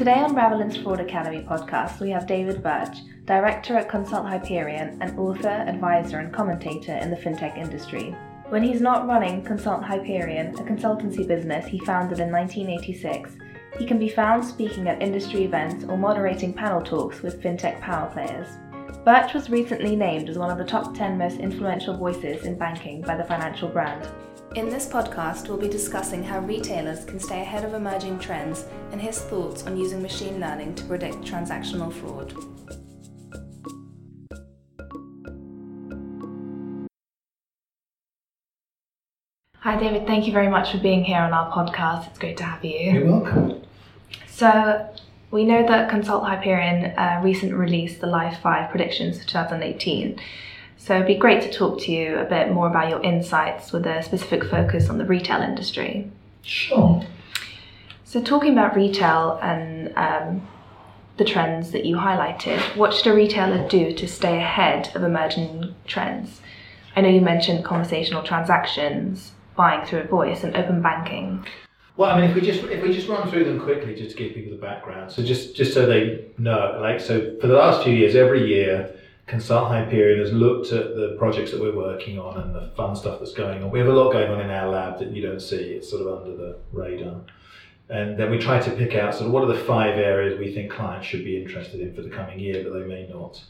Today on Ravelin's Fraud Academy podcast, we have David Birch, director at Consult Hyperion and author, advisor, and commentator in the fintech industry. When he's not running Consult Hyperion, a consultancy business he founded in 1986, he can be found speaking at industry events or moderating panel talks with fintech power players. Birch was recently named as one of the top 10 most influential voices in banking by the Financial Brand. In this podcast, we'll be discussing how retailers can stay ahead of emerging trends and his thoughts on using machine learning to predict transactional fraud. Hi, David. Thank you very much for being here on our podcast. It's great to have you. You're welcome. So, we know that Consult Hyperion uh, recently released the Live 5 predictions for 2018. So, it'd be great to talk to you a bit more about your insights with a specific focus on the retail industry. Sure. So, talking about retail and um, the trends that you highlighted, what should a retailer do to stay ahead of emerging trends? I know you mentioned conversational transactions, buying through a voice, and open banking. Well, I mean, if we just if we just run through them quickly, just to give people the background, so just just so they know, like, so for the last few years, every year, Consult Hyperion has looked at the projects that we're working on and the fun stuff that's going on. We have a lot going on in our lab that you don't see; it's sort of under the radar. And then we try to pick out sort of what are the five areas we think clients should be interested in for the coming year that they may not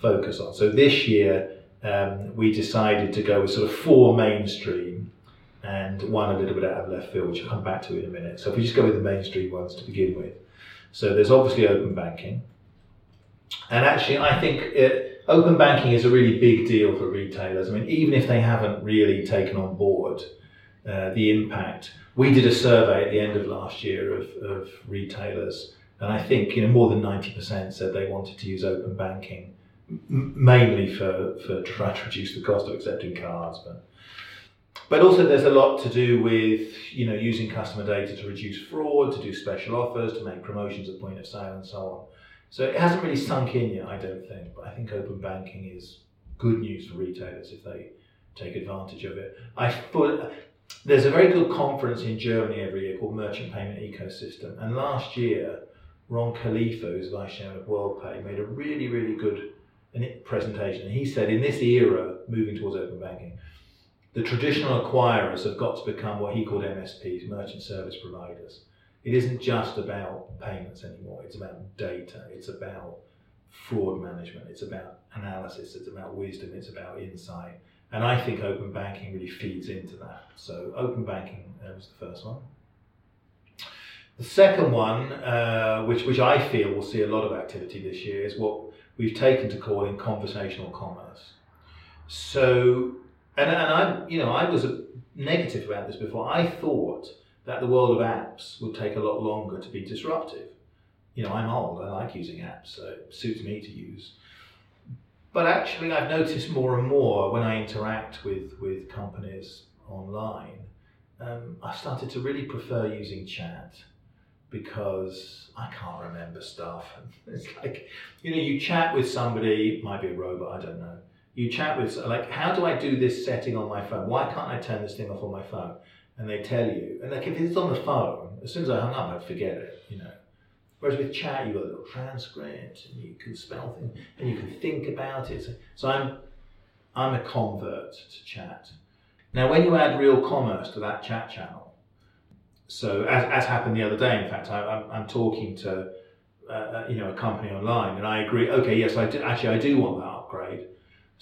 focus on. So this year, um, we decided to go with sort of four mainstream and one a little bit out of left field, which I'll come back to in a minute. So if we just go with the mainstream ones to begin with. So there's obviously open banking. And actually, I think it, open banking is a really big deal for retailers. I mean, even if they haven't really taken on board uh, the impact, we did a survey at the end of last year of, of retailers, and I think you know more than 90% said they wanted to use open banking mainly for, for try to reduce the cost of accepting cards, but but also there's a lot to do with you know using customer data to reduce fraud, to do special offers, to make promotions at point of sale, and so on. So it hasn't really sunk in yet, I don't think. But I think open banking is good news for retailers if they take advantage of it. I thought there's a very good conference in Germany every year called Merchant Payment Ecosystem, and last year Ron Kalifa, who's vice chairman of WorldPay, made a really really good presentation. He said in this era, moving towards open banking, the traditional acquirers have got to become what he called MSPs, merchant service providers. It isn't just about payments anymore, it's about data, it's about fraud management, it's about analysis, it's about wisdom, it's about insight. And I think open banking really feeds into that. So, open banking uh, was the first one. The second one, uh, which, which I feel will see a lot of activity this year, is what we've taken to calling conversational commerce. So, and, and I, you know, I was negative about this before. I thought that the world of apps would take a lot longer to be disruptive. You know, I'm old. I like using apps, so it suits me to use. But actually, I've noticed more and more when I interact with with companies online, um, I started to really prefer using chat because I can't remember stuff. It's like, you know, you chat with somebody, might be a robot, I don't know. You chat with, like, how do I do this setting on my phone? Why can't I turn this thing off on my phone? And they tell you. And like, if it's on the phone, as soon as I hung up, I'd forget it, you know. Whereas with chat, you've got a little transcript and you can spell things and you can think about it. So I'm, I'm a convert to chat. Now, when you add real commerce to that chat channel, so as, as happened the other day, in fact, I, am talking to uh, uh, you know a company online, and I agree. Okay, yes, I do, actually I do want that.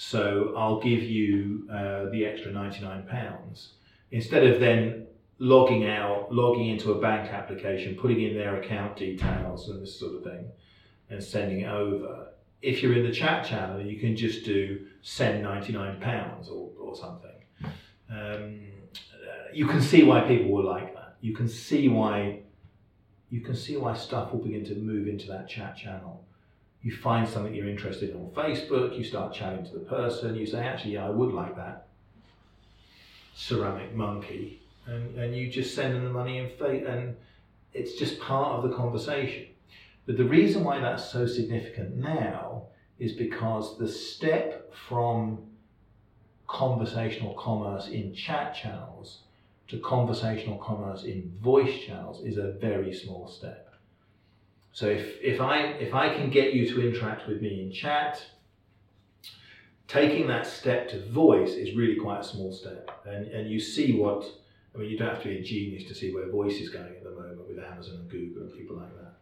So I'll give you uh, the extra ninety nine pounds instead of then logging out, logging into a bank application, putting in their account details and this sort of thing, and sending it over. If you're in the chat channel, you can just do send ninety nine pounds or, or something. Um, you can see why people will like that you can see why you can see why stuff will begin to move into that chat channel. You find something you're interested in on Facebook, you start chatting to the person, you say, actually, yeah, I would like that ceramic monkey. And, and you just send them the money and it's just part of the conversation. But the reason why that's so significant now is because the step from conversational commerce in chat channels to conversational commerce in voice channels is a very small step. So if, if I if I can get you to interact with me in chat, taking that step to voice is really quite a small step. And and you see what I mean you don't have to be a genius to see where voice is going at the moment with Amazon and Google and people like that.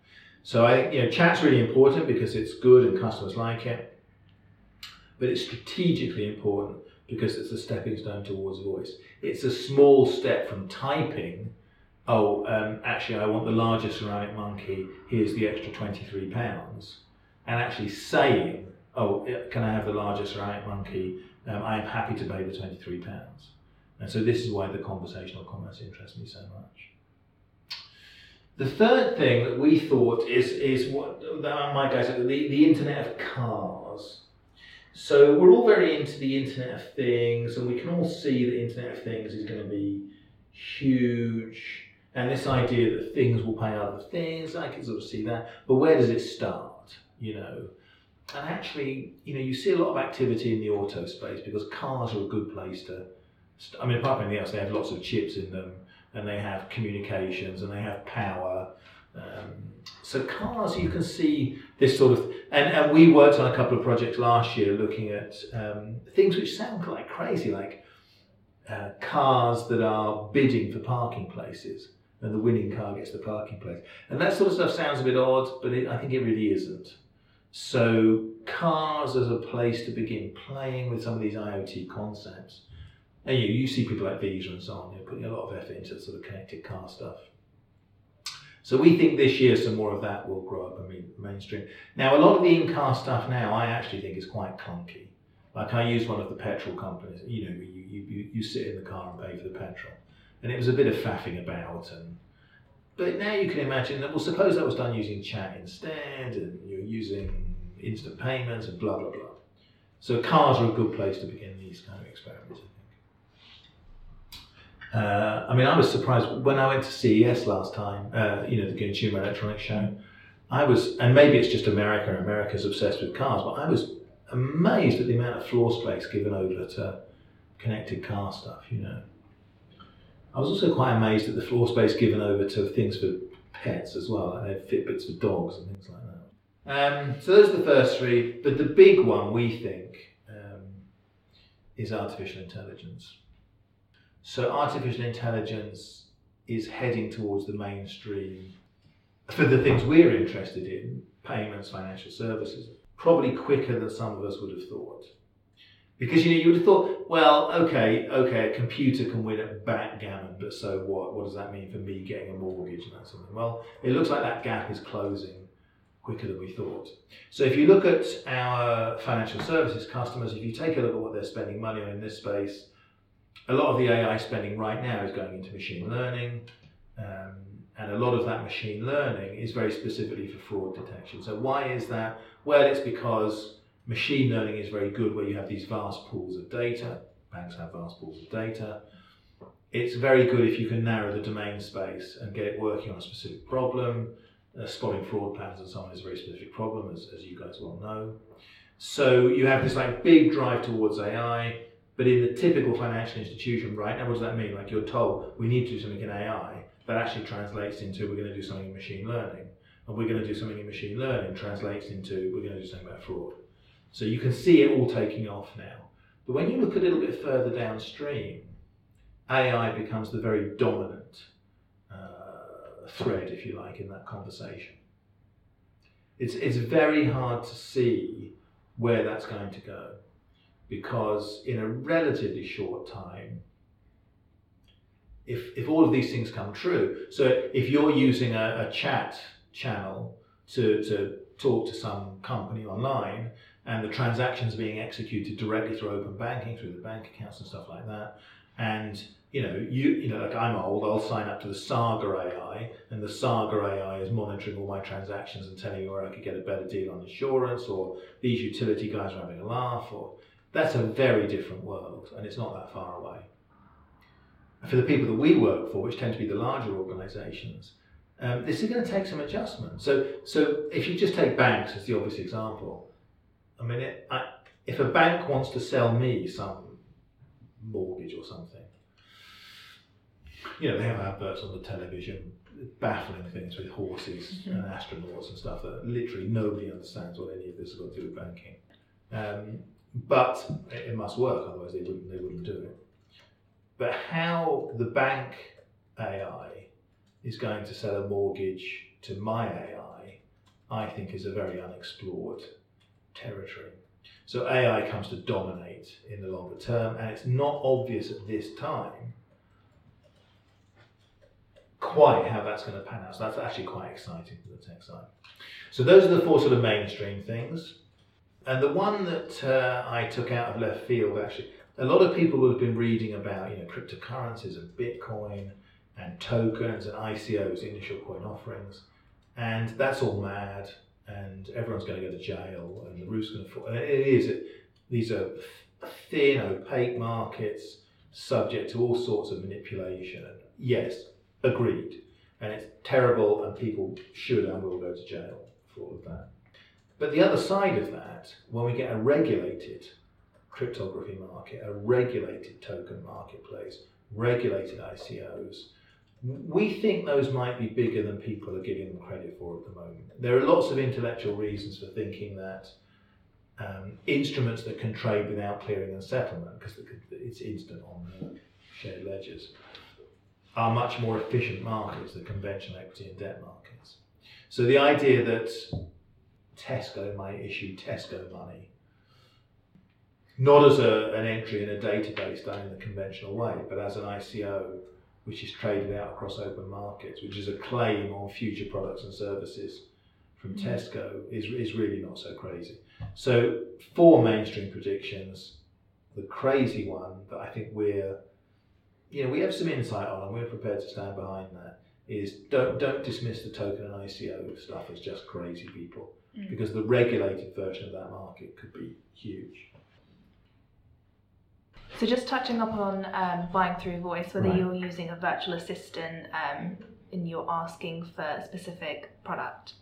So I think you know chat's really important because it's good and customers like it. But it's strategically important because it's a stepping stone towards voice. It's a small step from typing oh, um, actually, I want the larger ceramic monkey, here's the extra £23. And actually saying, oh, can I have the larger ceramic monkey? Um, I am happy to pay the £23. And so this is why the conversational commerce interests me so much. The third thing that we thought is, is what my guys, the, the Internet of Cars. So we're all very into the Internet of Things, and we can all see the Internet of Things is going to be huge and this idea that things will pay other things, I can sort of see that. But where does it start? You know, and actually, you know, you see a lot of activity in the auto space because cars are a good place to. St- I mean, apart from anything else, they have lots of chips in them, and they have communications, and they have power. Um, so cars, you can see this sort of, and, and we worked on a couple of projects last year looking at um, things which sound like crazy, like uh, cars that are bidding for parking places and the winning car gets the parking place. And that sort of stuff sounds a bit odd, but it, I think it really isn't. So cars as a place to begin playing with some of these IoT concepts. And you, you see people like Visa and so on, they're putting a lot of effort into sort of connected car stuff. So we think this year some more of that will grow up and be mainstream. Now a lot of the in-car stuff now I actually think is quite clunky. Like I use one of the petrol companies, you know, you, you, you sit in the car and pay for the petrol and it was a bit of faffing about and but now you can imagine that well suppose that was done using chat instead and you're using instant payments and blah blah blah. So cars are a good place to begin these kind of experiments I think. Uh, I mean I was surprised when I went to CES last time uh, you know the consumer electronics show I was and maybe it's just America and America's obsessed with cars but I was amazed at the amount of floor space given over to connected car stuff you know I was also quite amazed at the floor space given over to things for pets as well, like Fitbits for dogs and things like that. Um, so those are the first three, but the big one we think um, is artificial intelligence. So artificial intelligence is heading towards the mainstream for the things we're interested in, payments, financial services, probably quicker than some of us would have thought. Because you know you would have thought, well, okay, okay, a computer can win at backgammon, but so what? What does that mean for me getting a mortgage and that sort of thing? Well, it looks like that gap is closing quicker than we thought. So if you look at our financial services customers, if you take a look at what they're spending money on in this space, a lot of the AI spending right now is going into machine learning, um, and a lot of that machine learning is very specifically for fraud detection. So why is that? Well, it's because Machine learning is very good where you have these vast pools of data. Banks have vast pools of data. It's very good if you can narrow the domain space and get it working on a specific problem. Uh, spotting fraud patterns and so on is a very specific problem, as, as you guys well know. So you have this like big drive towards AI, but in the typical financial institution right now, what does that mean? Like you're told we need to do something in AI, that actually translates into we're going to do something in machine learning, and we're going to do something in machine learning translates into we're going to do something about fraud. So you can see it all taking off now. But when you look a little bit further downstream, AI becomes the very dominant uh, thread, if you like, in that conversation. It's, it's very hard to see where that's going to go because in a relatively short time, if, if all of these things come true, so if you're using a, a chat channel to, to talk to some company online and the transactions being executed directly through open banking, through the bank accounts and stuff like that. And you know, you you know, like I'm old, I'll sign up to the Saga AI, and the Saga AI is monitoring all my transactions and telling me where I could get a better deal on insurance, or these utility guys are having a laugh, or that's a very different world, and it's not that far away. For the people that we work for, which tend to be the larger organisations, um, this is going to take some adjustment. So, so if you just take banks as the obvious example, I mean, it, I, if a bank wants to sell me some mortgage or something, you know, they have adverts on the television, baffling things with horses mm-hmm. and astronauts and stuff that literally nobody understands what any of this has got to do with banking. Um, but it, it must work, otherwise they wouldn't they wouldn't do it. But how the bank AI is going to sell a mortgage to my AI, I think is a very unexplored territory. So AI comes to dominate in the longer term, and it's not obvious at this time quite how that's going to pan out. So that's actually quite exciting for the tech side. So those are the four sort of mainstream things. And the one that uh, I took out of left field, actually, a lot of people have been reading about, you know, cryptocurrencies and Bitcoin and tokens and ICOs, initial coin offerings, and that's all mad, and everyone's going to go to jail, and the roof's going to fall. And it is. It, these are thin, opaque markets, subject to all sorts of manipulation. Yes, agreed, and it's terrible, and people should and will go to jail for all of that. But the other side of that, when we get a regulated cryptography market, a regulated token marketplace, regulated ICOs, we think those might be bigger than people are giving them credit for at the moment. There are lots of intellectual reasons for thinking that um, instruments that can trade without clearing and settlement, because it's instant on the shared ledgers, are much more efficient markets than conventional equity and debt markets. So the idea that Tesco might issue Tesco money, not as a, an entry in a database done in the conventional way, but as an ICO which is traded out across open markets, which is a claim on future products and services from mm. Tesco, is, is really not so crazy. So, four mainstream predictions. The crazy one that I think we're, you know, we have some insight on and we're prepared to stand behind that is don't don't dismiss the token and ICO stuff as just crazy people mm. because the regulated version of that market could be huge. So just touching up on um, buying through voice, whether right. you're using a virtual assistant um, and you're asking for a specific product,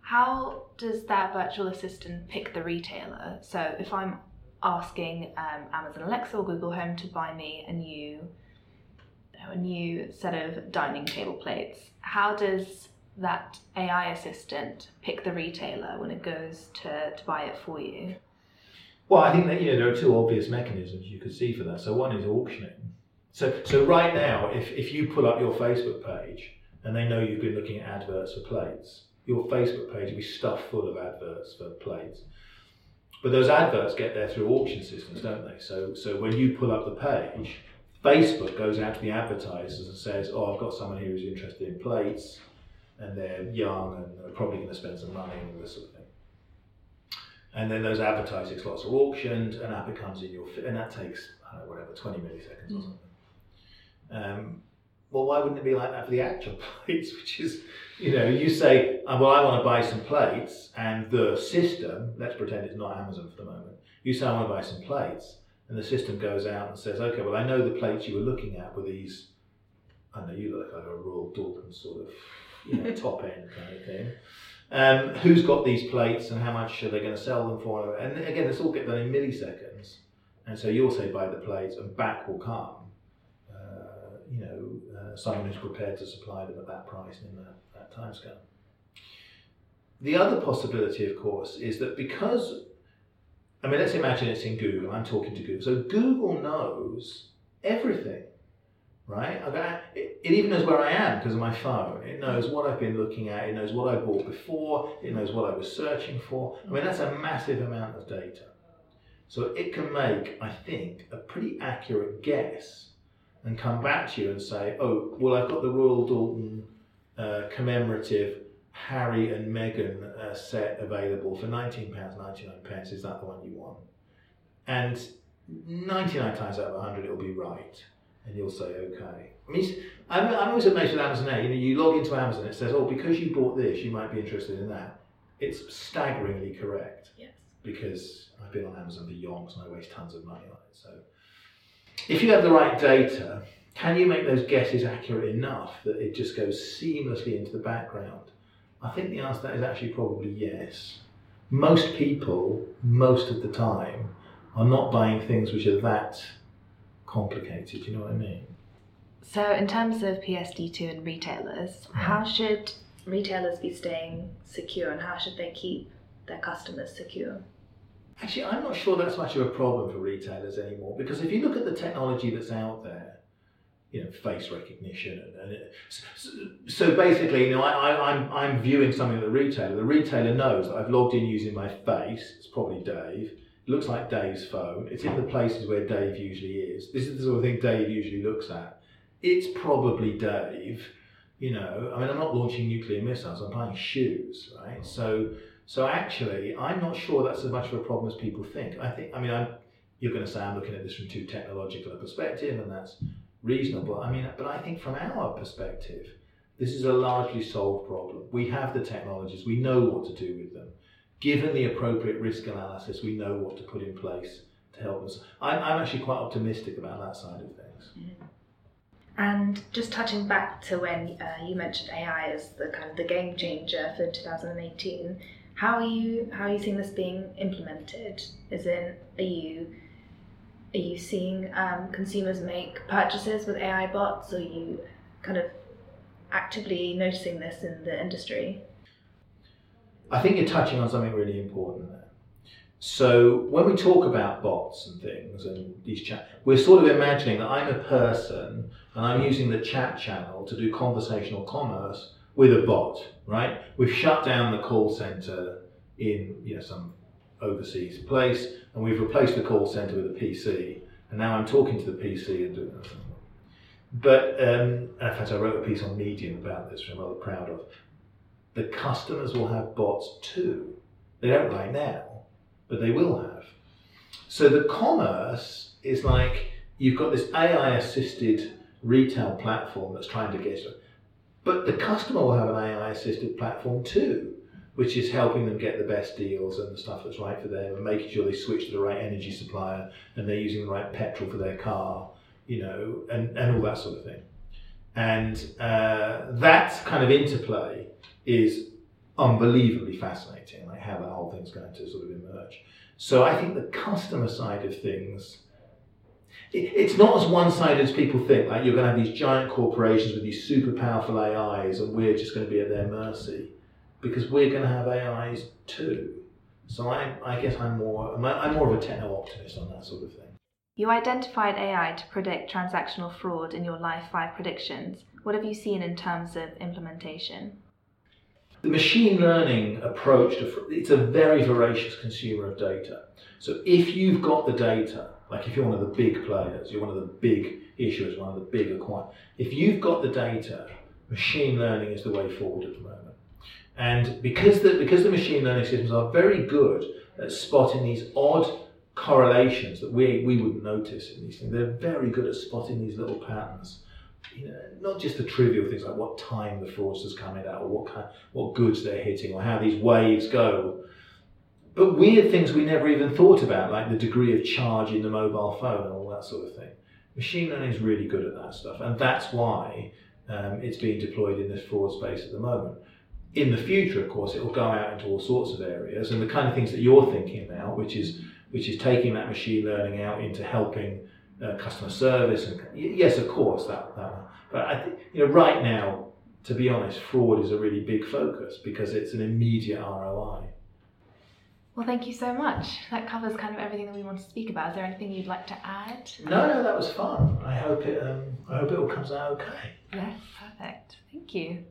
how does that virtual assistant pick the retailer? So if I'm asking um, Amazon Alexa or Google Home to buy me a new a new set of dining table plates, how does that AI assistant pick the retailer when it goes to, to buy it for you? Well, I think that you know there are two obvious mechanisms you could see for that. So one is auctioning. So so right now, if if you pull up your Facebook page and they know you've been looking at adverts for plates, your Facebook page will be stuffed full of adverts for plates. But those adverts get there through auction systems, don't they? So so when you pull up the page, Facebook goes out to the advertisers and says, "Oh, I've got someone here who's interested in plates, and they're young and they're probably going to spend some money and this sort of thing." And then those advertising slots are auctioned, and that becomes in your and that takes I don't know, whatever twenty milliseconds mm. or something. Um, well, why wouldn't it be like that for the actual plates? Which is, you know, you say, oh, well, I want to buy some plates, and the system, let's pretend it's not Amazon for the moment. You say, I want to buy some plates, and the system goes out and says, okay, well, I know the plates you were looking at were these. I know you look like a Royal Doulton sort of, you know, top end kind of thing. Um, who's got these plates and how much are they going to sell them for? And again, this all get done in milliseconds. And so you'll say buy the plates, and back will come. Uh, you know, uh, someone who's prepared to supply them at that price in that, that time scale. The other possibility, of course, is that because, I mean, let's imagine it's in Google. I'm talking to Google, so Google knows everything right? it, it, even knows where I am because of my phone. It knows what I've been looking at. It knows what I bought before. It knows what I was searching for. I mean, that's a massive amount of data. So it can make, I think, a pretty accurate guess and come back to you and say, oh, well, I've got the Royal Doulton uh, commemorative Harry and Meghan uh, set available for £19.99. pence. Is that the one you want? And 99 times out of 100, it'll be right and you'll say okay. I mean, I'm, I'm always amazed with Amazon. You know, you log into Amazon, it says, oh, because you bought this, you might be interested in that. It's staggeringly correct. Yes. Because I've been on Amazon for yonks and I waste tons of money on it. So, if you have the right data, can you make those guesses accurate enough that it just goes seamlessly into the background? I think the answer to that is actually probably yes. Most people, most of the time, are not buying things which are that complicated. You know what I mean? So, in terms of PSD2 and retailers, mm. how should retailers be staying secure and how should they keep their customers secure? Actually, I'm not sure that's much of a problem for retailers anymore because if you look at the technology that's out there, you know, face recognition, and, and it, so, so, basically, you know, I, I, I'm I'm viewing something at the retailer. The retailer knows that I've logged in using my face. It's probably Dave. Looks like Dave's phone. It's in the places where Dave usually is. This is the sort of thing Dave usually looks at. It's probably Dave. You know, I mean, I'm not launching nuclear missiles. I'm buying shoes, right? Mm. So so actually, I'm not sure that's as much of a problem as people think. I think, I mean, I'm, you're going to say I'm looking at this from too technological a perspective, and that's reasonable. I mean, but I think from our perspective, this is a largely solved problem. We have the technologies, we know what to do with them. Given the appropriate risk analysis, we know what to put in place to help us. I'm, I'm actually quite optimistic about that side of things. Mm-hmm. And just touching back to when uh, you mentioned AI as the kind of the game changer for 2018, how are you how are you seeing this being implemented? Is in are you are you seeing um, consumers make purchases with AI bots? Or are you kind of actively noticing this in the industry? I think you're touching on something really important there. So when we talk about bots and things and these chat, we're sort of imagining that I'm a person and I'm using the chat channel to do conversational commerce with a bot, right? We've shut down the call center in you know some overseas place, and we've replaced the call center with a PC, and now I'm talking to the PC and doing that. But um, in fact, I wrote a piece on Medium about this, which I'm rather proud of. The customers will have bots too. They don't right now, but they will have. So the commerce is like you've got this AI assisted retail platform that's trying to get. But the customer will have an AI assisted platform too, which is helping them get the best deals and the stuff that's right for them and making sure they switch to the right energy supplier and they're using the right petrol for their car, you know, and, and all that sort of thing. And uh, that kind of interplay is unbelievably fascinating, like how that whole thing's going to sort of emerge. So I think the customer side of things it's not as one sided as people think. Like you're going to have these giant corporations with these super powerful AIs, and we're just going to be at their mercy because we're going to have AIs too. So I, I guess I'm more I'm more of a techno optimist on that sort of thing. You identified AI to predict transactional fraud in your Live 5 predictions. What have you seen in terms of implementation? The machine learning approach to it's a very voracious consumer of data. So if you've got the data, like if you're one of the big players, you're one of the big issuers, one of the big acquirers. If you've got the data, machine learning is the way forward at the moment. And because the, because the machine learning systems are very good at spotting these odd correlations that we, we wouldn't notice in these things, they're very good at spotting these little patterns. Know, not just the trivial things like what time the fraudster's coming out or what kind, what goods they're hitting or how these waves go, but weird things we never even thought about, like the degree of charge in the mobile phone and all that sort of thing. Machine learning is really good at that stuff, and that's why um, it's being deployed in this fraud space at the moment. In the future, of course, it will go out into all sorts of areas, and the kind of things that you're thinking about, which is which is taking that machine learning out into helping uh, customer service. And yes, of course, that. that but I think you know, right now, to be honest, fraud is a really big focus because it's an immediate ROI. Well, thank you so much. That covers kind of everything that we want to speak about. Is there anything you'd like to add? No, no, that was fun. I hope it. Um, I hope it all comes out okay. Yes, perfect. Thank you.